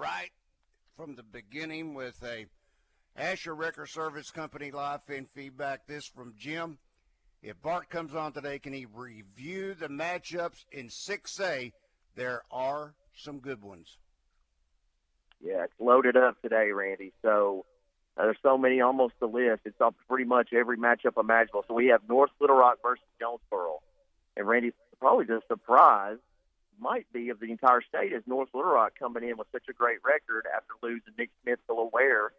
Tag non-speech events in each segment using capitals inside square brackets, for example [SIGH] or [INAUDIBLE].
right from the beginning with a Asher Record Service Company live fan feedback. This from Jim. If Bart comes on today, can he review the matchups in 6A? There are some good ones. Yeah, it's loaded up today, Randy. So uh, there's so many, almost the list. It's up pretty much every matchup imaginable. So we have North Little Rock versus Jonesboro. And Randy, probably just surprise might be of the entire state is North Little Rock coming in with such a great record after losing Nick Smith to Ware.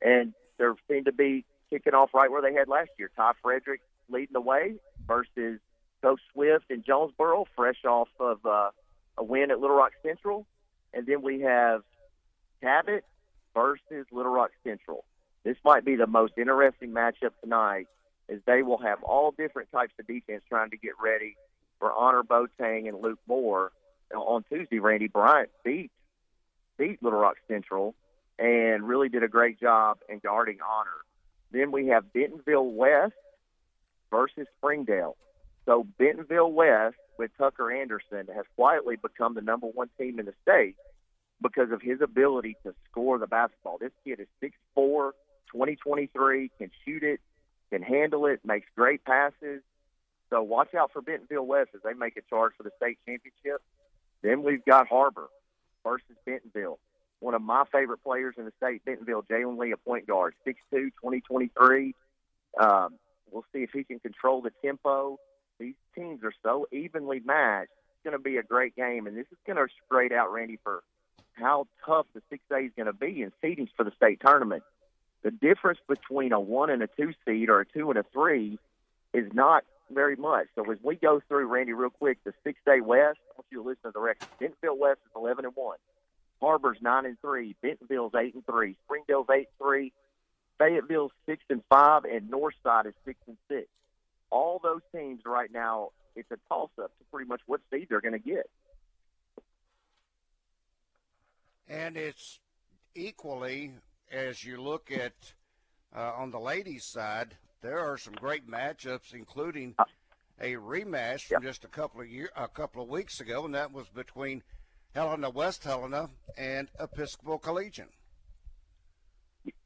And they seem to be kicking off right where they had last year. Ty Frederick leading the way versus Coach Swift and Jonesboro, fresh off of uh, a win at Little Rock Central. And then we have Cabot versus Little Rock Central. This might be the most interesting matchup tonight as they will have all different types of defense trying to get ready for Annor Boateng and Luke Moore on Tuesday, Randy Bryant beat beat Little Rock Central and really did a great job in guarding Annor. Then we have Bentonville West versus Springdale. So Bentonville West with Tucker Anderson has quietly become the number one team in the state because of his ability to score the basketball. This kid is 6'4", 2023, can shoot it, can handle it, makes great passes. So watch out for Bentonville West as they make a charge for the state championship. Then we've got Har-Ber versus Bentonville. One of my favorite players in the state, Bentonville, Jalen Lee, a point guard, 6'2", 2023. Um, we'll see if he can control the tempo. These teams are so evenly matched. It's going to be a great game, and this is going to grade out, Randy, for how tough the 6A is going to be in seedings for the state tournament. The difference between a one and a two seed or a two and a three is not very much. So as we go through, Randy, real quick, the 6A West, I want you to listen to the record. Bentonville West is eleven and one. Har-Ber's nine and three. Bentonville's eight and three. Springdale's eight and three. Fayetteville's six and five, and Northside is six and six. All those teams right now, it's a toss up to pretty much what seed they're going to get. And it's equally as you look at uh, on the ladies' side, there are some great matchups, including uh, a rematch from just a couple of year, a couple of weeks ago, and that was between Helena West Helena and Episcopal Collegiate.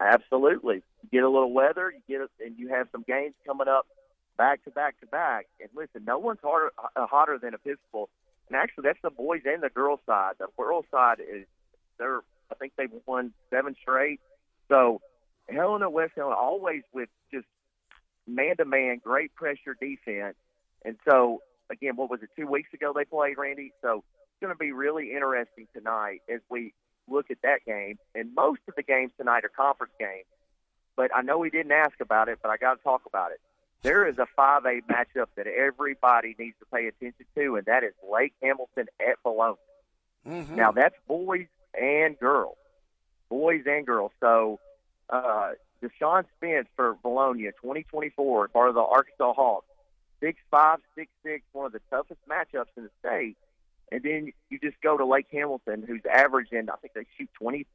Absolutely, you get a little weather, you get a, and you have some games coming up back to back to back. And listen, no one's harder, uh, hotter than Episcopal. And actually, that's the boys and the girls side. The girls side is they're I think they've won seven straight. So Helena West Helena always with just man to man, great pressure defense. And so, again, what was it, two weeks ago they played, Randy? So it's going to be really interesting tonight as we look at that game. And most of the games tonight are conference games. But I know we didn't ask about it, but I got to talk about it. There is a 5A matchup that everybody needs to pay attention to, and that is Lake Hamilton at Vilonia. Mm-hmm. Now, that's boys and girls. Boys and girls. So, uh, Deshaun Spence for Vilonia, 2024, part of the Arkansas Hawks. Six five, six six, one of the toughest matchups in the state. And then you just go to Lake Hamilton, who's averaging, I think they shoot 20,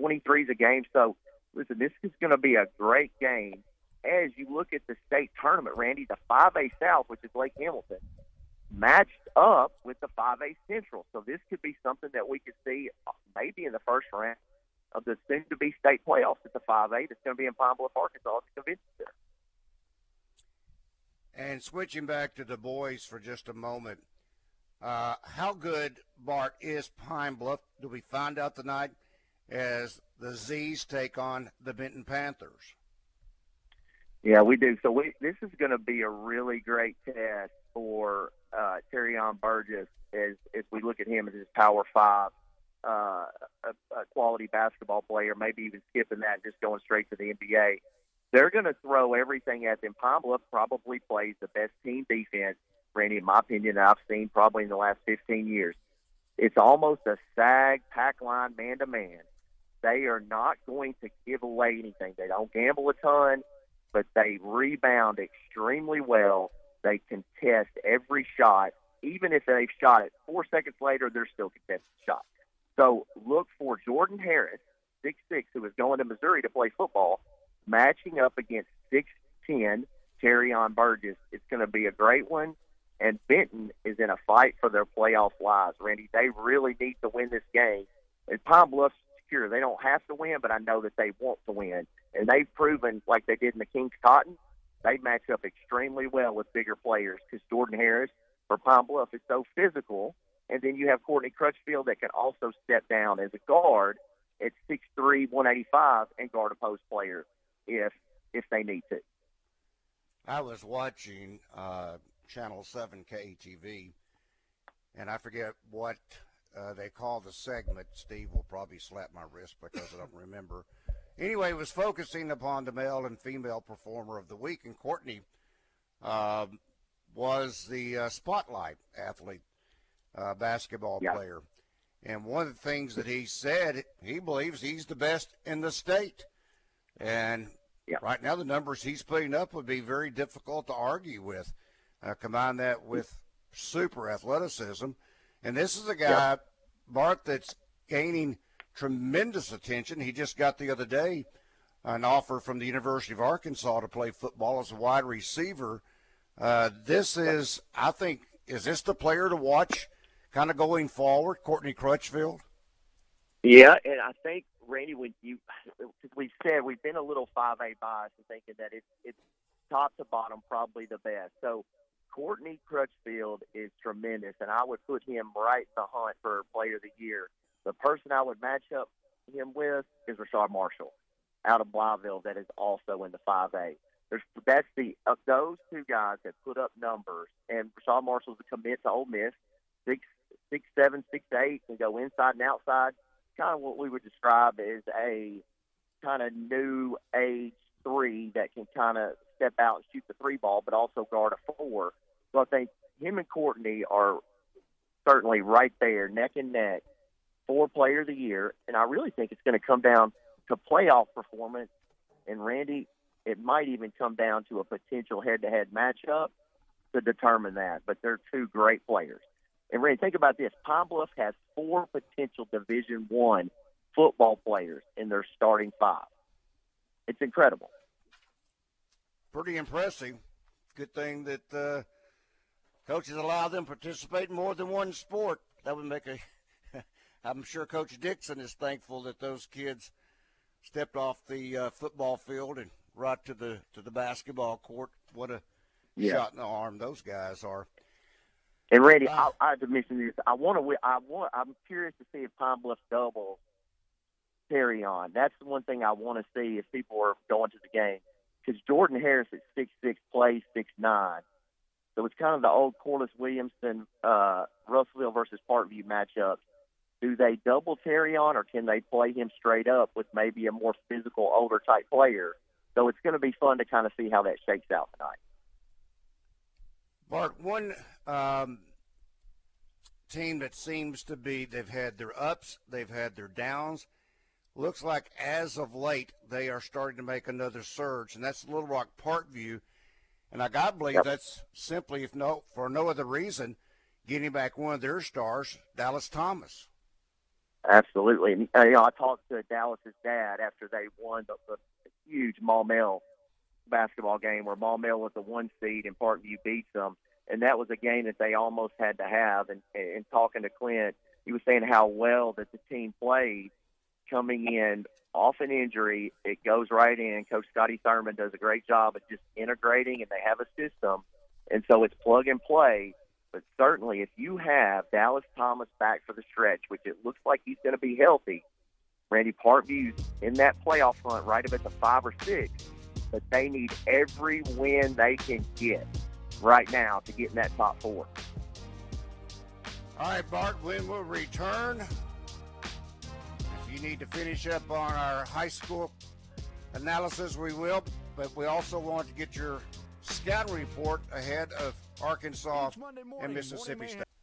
23s a game. So, listen, this is going to be a great game. As you look at the state tournament, Randy, the 5A South, which is Lake Hamilton, matched up with the 5A Central. So this could be something that we could see uh, maybe in the first round of the soon-to-be state playoffs at the 5A that's going to be in Pine Bluff, Arkansas at the convention center. And switching back to the boys for just a moment, uh, how good, Bart, is Pine Bluff? Do we find out tonight as the Z's take on the Benton Panthers? Yeah, we do. So we, this is going to be a really great test for uh, Terrion Burgess as as we look at him as his Power Five uh, a quality basketball player, maybe even skipping that and just going straight to the NBA. they're going to throw everything at them. Bluff probably plays the best team defense, Randy, in my opinion, that I've seen probably in the last 15 years. It's almost a sag pack line man to man. They are not going to give away anything. They don't gamble a ton, but they rebound extremely well. They contest every shot, even if they've shot it four seconds later, they're still contesting shots. So look for Jordan Harris, six six, who is going to Missouri to play football, matching up against six ten Terrion Burgess. It's going to be a great one. And Benton is in a fight for their playoff lives. Randy, they really need to win this game. And Pine Bluff's secure. They don't have to win, but I know that they want to win. And they've proven, like they did in the Kings Cotton, they match up extremely well with bigger players because Jordan Harris for Pine Bluff is so physical. And then you have Courtney Crutchfield that can also step down as a guard at 6'3", 185 and guard a post player if if they need to. I was watching uh, Channel 7 KATV, and I forget what uh, they call the segment. Steve will probably slap my wrist because I don't remember. Anyway, it was focusing upon the male and female performer of the week, and Courtney uh, was the uh, spotlight athlete, uh, basketball yeah. player. And one of the things that he said, he believes he's the best in the state. And yeah. right now, the numbers he's putting up would be very difficult to argue with. Uh, combine that with super athleticism. And this is a guy, yep. Bart, that's gaining tremendous attention. He just got the other day an offer from the University of Arkansas to play football as a wide receiver. Uh, this is, I think, is this the player to watch kind of going forward, Courtney Crutchfield? Yeah, and I think Randy, when you, we've said we've been a little five A biased in thinking that it's it's top to bottom probably the best. So Courtney Crutchfield is tremendous, and I would put him right in the hunt for Player of the Year. The person I would match up him with is Rashard Marshall out of Blytheville, that is also in the 5A. There's, that's the of those two guys that put up numbers, and Rashard Marshall's a commit to Ole Miss, six six seven, six eight, can go inside and outside. Kind of what we would describe as a kind of new age three that can kind of step out and shoot the three ball, but also guard a four. So I think him and Courtney are certainly right there, neck and neck, for Player of the Year. And I really think it's going to come down to playoff performance. And Randy, it might even come down to a potential head-to-head matchup to determine that. But they're two great players. And Randy, think about this: Pine Bluff has four potential Division One football players in their starting five. It's incredible. Pretty impressive. Good thing that uh, coaches allow them to participate in more than one sport. That would make a. [LAUGHS] I'm sure Coach Dixon is thankful that those kids stepped off the uh, football field and right to the to the basketball court. What a yeah. shot in the arm those guys are. And Randy, uh, I, I have to mention this. I want to. I want. I'm curious to see if Pine Bluff doubles Terrion. That's the one thing I want to see if people are going to the game because Jordan Harris at six six plays six nine. So it's kind of the old Corliss Williamson, uh, Russellville versus Parkview matchups. Do they double Terrion or can they play him straight up with maybe a more physical, older type player? So it's going to be fun to kind of see how that shakes out tonight. Bart, one um, team that seems to be, they've had their ups, they've had their downs looks like as of late they are starting to make another surge, and that's Little Rock Parkview. And I got to believe yep. that's simply, if no for no other reason, getting back one of their stars, Dallas Thomas. Absolutely. And, uh, you know, I talked to Dallas's dad after they won the, the huge Maumelle basketball game where Maumelle was the one seed and Parkview beats them, and that was a game that they almost had to have. And, and talking to Clint, he was saying how well that the team played coming in off an injury, it goes right in. Coach Scotty Thurman does a great job of just integrating, and they have a system, and so it's plug and play. But certainly, if you have Dallas Thomas back for the stretch, which it looks like he's going to be healthy, Randy Parkview's in that playoff hunt right up at the five or six. But they need every win they can get right now to get in that top four. All right, Bart, when we'll return, if you need to finish up on our high school analysis, we will. but we also want to get your scouting report ahead of Arkansas and Mississippi State.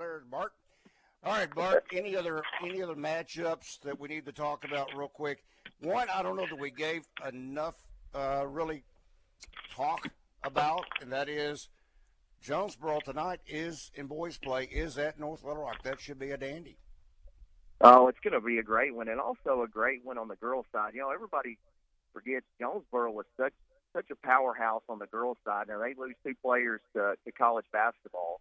There's Bart. All right, Bart. Any other any other matchups that we need to talk about real quick? One, I don't know that we gave enough uh, really talk about, and that is Jonesboro tonight is in boys play is at North Little Rock. That should be a dandy. Oh, it's going to be a great one, and also a great one on the girls' side. You know, everybody forgets Jonesboro was such such a powerhouse on the girls' side. Now they lose two players to, to college basketball,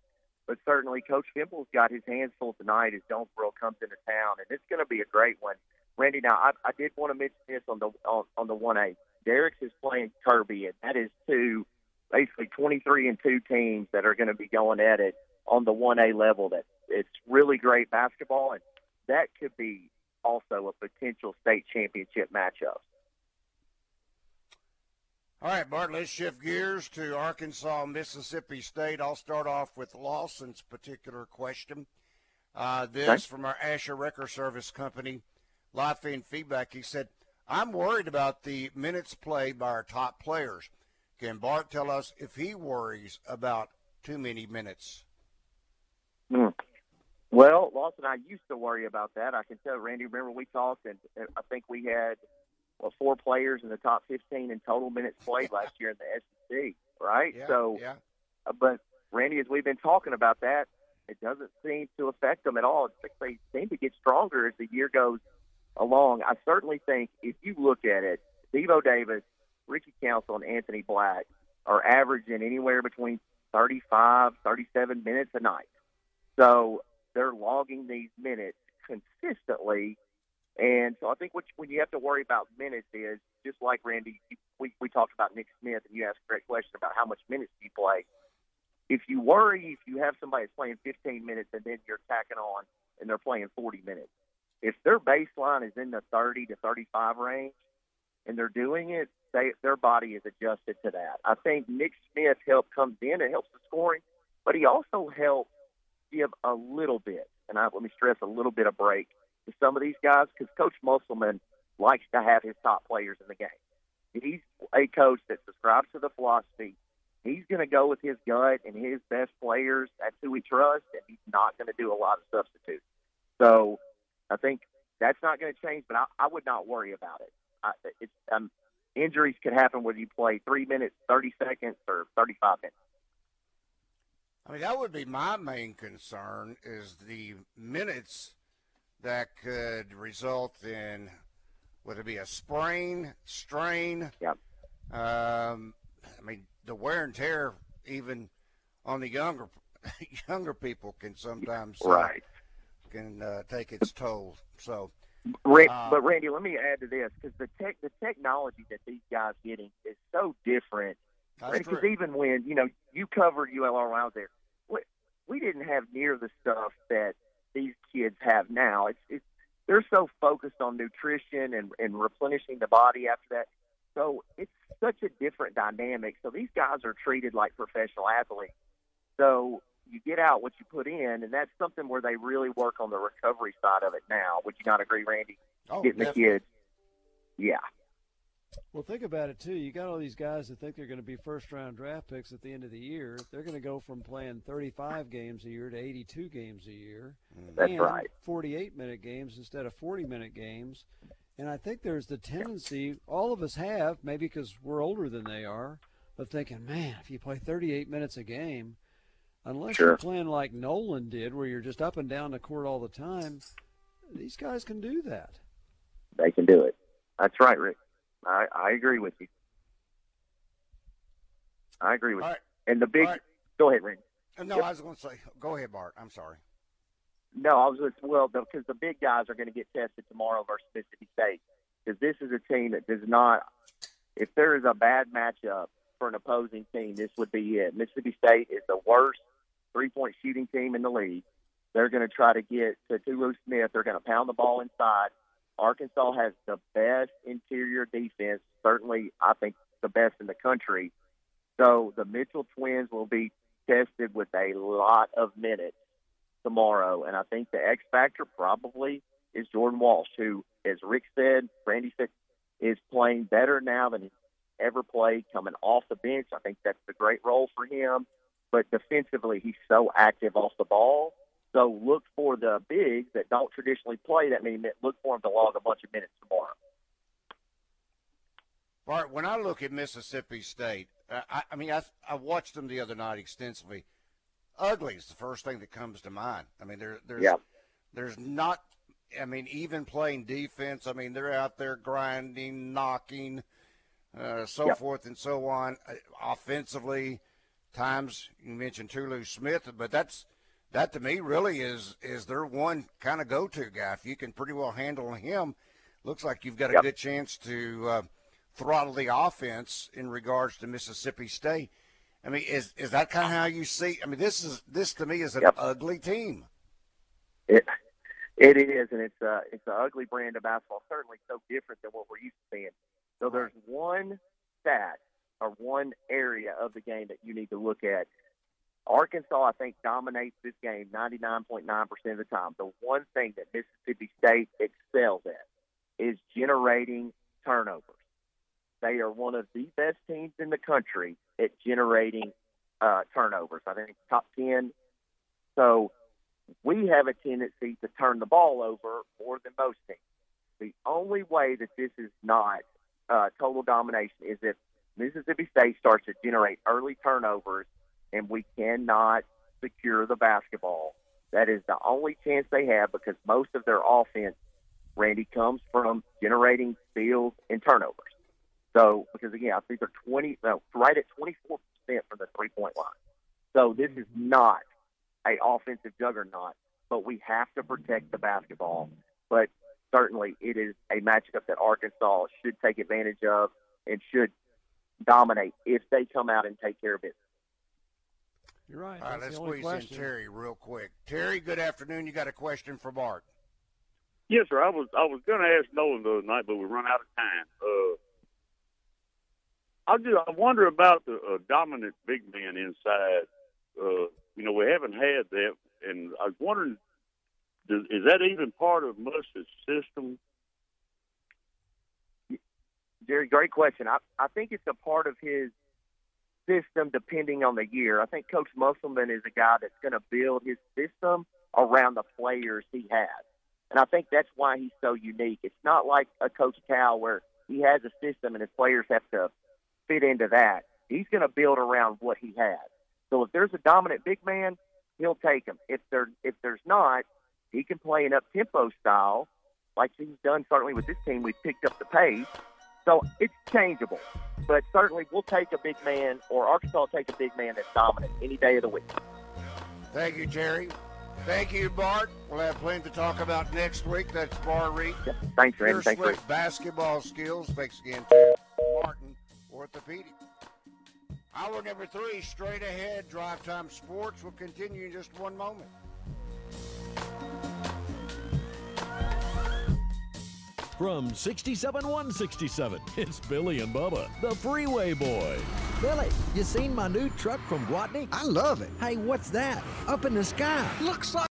but certainly Coach Fimple's got his hands full tonight as Jonesboro comes into town, and it's going to be a great one. Randy, now I, I did want to mention this on the on, on the one A. Dierks is playing Kirby, and that is two, basically twenty three and two teams that are going to be going at it on the one A level. That it's really great basketball, and that could be also a potential state championship matchup. All right, Bart, let's shift gears to Arkansas, Mississippi State. I'll start off with Lawson's particular question. Uh, this okay. from our Asher Record Service Company, live feed feedback. He said, I'm worried about the minutes played by our top players. Can Bart tell us if he worries about too many minutes? Hmm. Well, Lawson, I used to worry about that. I can tell Randy. Remember we talked, and I think we had well, four players in the top 15 in total minutes played last year in the SEC, right? Yeah, so, yeah. Uh, but Randy, as we've been talking about that, it doesn't seem to affect them at all. They seem to get stronger as the year goes along. I certainly think if you look at it, Devo Davis, Ricky Council, and Anthony Black are averaging anywhere between 35, 37 minutes a night. So they're logging these minutes consistently and so I think what, when you have to worry about minutes is just like Randy, we, we talked about Nick Smith, and you asked a great question about how much minutes you play. If you worry, if you have somebody that's playing 15 minutes and then you're tacking on and they're playing 40 minutes, if their baseline is in the 30 to 35 range and they're doing it, they, their body is adjusted to that. I think Nick Smith help comes in and helps the scoring, but he also helps give a little bit, and I, let me stress a little bit of break to some of these guys because Coach Musselman likes to have his top players in the game. He's a coach that subscribes to the philosophy. He's going to go with his gut and his best players. That's who we trust, and he's not going to do a lot of substitutes. So I think that's not going to change, but I, I would not worry about it. I, it's, um, injuries could happen whether you play three minutes, 30 seconds, or 35 minutes. I mean, that would be my main concern is the minutes that could result in whether it be a sprain, strain. Yep. Um, I mean, the wear and tear, even on the younger [LAUGHS] younger people, can sometimes uh, right uh, can uh, take its toll. So. Uh, but Randy, let me add to this because the tech, the technology that these guys getting is so different. Because even when you know you covered ULR when I was there, we, we didn't have near the stuff that these kids have now. It's, it's they're so focused on nutrition and, and replenishing the body after that. So it's such a different dynamic. So these guys are treated like professional athletes. So you get out what you put in, and that's something where they really work on the recovery side of it now. Would you not agree, Randy? Oh, Getting definitely. the kids. Yeah. Well, think about it too. You got all these guys that think they're going to be first round draft picks at the end of the year. They're going to go from playing 35 games a year to 82 games a year. Mm. That's and right. 48 minute games instead of 40 minute games. And I think there's the tendency, all of us have, maybe because we're older than they are, of thinking, man, if you play 38 minutes a game, unless sure. you're playing like Nolan did, where you're just up and down the court all the time, these guys can do that. They can do it. That's right, Rick. I, I agree with you. I agree with All you. right. And the big, right. go ahead, Randy. Uh, No, Yep. I was going to say, go ahead, Bart. I'm sorry. No, I was just well because the big guys are going to get tested tomorrow versus Mississippi State because this is a team that does not. If there is a bad matchup for an opposing team, this would be it. Mississippi State is the worst three point shooting team in the league. They're going to try to get to Tolu Smith. They're going to pound the ball inside. Arkansas has the best interior defense, certainly, I think, the best in the country. So the Mitchell twins will be tested with a lot of minutes tomorrow. And I think the X factor probably is Jordan Walsh, who, as Rick said, Randy said, is playing better now than he's ever played coming off the bench. I think that's a great role for him. But defensively, he's so active off the ball. So look for the bigs that don't traditionally play that many minutes. Look for them to log a bunch of minutes tomorrow. Bart, when I look at Mississippi State, I, I mean, I, I watched them the other night extensively. Ugly is the first thing that comes to mind. I mean, there, there's yeah. there's not. I mean, even playing defense. I mean, they're out there grinding, knocking, uh, so yep. forth and so on. Uh, offensively, times you mentioned Tolu Smith, but that's that to me really is is their one kind of go to guy. If you can pretty well handle him, looks like you've got a yep. good chance to uh, throttle the offense in regards to Mississippi State. I mean, is is that kind of how you see? I mean, this is this to me is an yep. ugly team. It it is, and it's a it's an ugly brand of basketball. Certainly, so different than what we're used to seeing. So there's one stat or one area of the game that you need to look at. Arkansas, I think, dominates this game 99.9% of the time. The one thing that Mississippi State excels at is generating turnovers. They are one of the best teams in the country at generating uh, turnovers. I think top 10. So we have a tendency to turn the ball over more than most teams. The only way that this is not uh, total domination is if Mississippi State starts to generate early turnovers and we cannot secure the basketball. That is the only chance they have because most of their offense, Randy, comes from generating steals and turnovers. So, because again, I think they're 20, no, right at 24% from the three point line. So, this is not a offensive juggernaut, but we have to protect the basketball. But certainly, it is a matchup that Arkansas should take advantage of and should dominate if they come out and take care of it. You're right. All right, let's squeeze question. in Terry real quick. Terry, good afternoon. You got a question for Bart? Yes, sir. I was I was going to ask Nolan the other night, but we run out of time. Uh, I just I wonder about the uh, dominant big man inside. Uh, you know, we haven't had that, and I was wondering, does, is that even part of Musk's system? Jerry, great question. I, I think it's a part of his system depending on the year. I think Coach Musselman is a guy that's going to build his system around the players he has. And I think that's why he's so unique. It's not like a Coach Cal where he has a system and his players have to fit into that. He's going to build around what he has. So if there's a dominant big man, he'll take him. If there if there's not, he can play an up tempo style, like he's done certainly with this team. We've picked up the pace. So it's changeable. But certainly we'll take a big man or Arkansas will take a big man that's dominant any day of the week. Thank you, Jerry. Thank you, Bart. We'll have plenty to talk about next week. That's Bar Reid. Yep. Thanks, Randy. Thanks, Rick. basketball skills. Thanks again to Martin Orthopedic. Hour number three, straight ahead. Drive Time Sports will continue in just one moment. From 67 167, it's Billy and Bubba, the Freeway Boys. Billy, you seen my new truck from Gwatney? I love it. Hey, what's that? Up in the sky. Looks like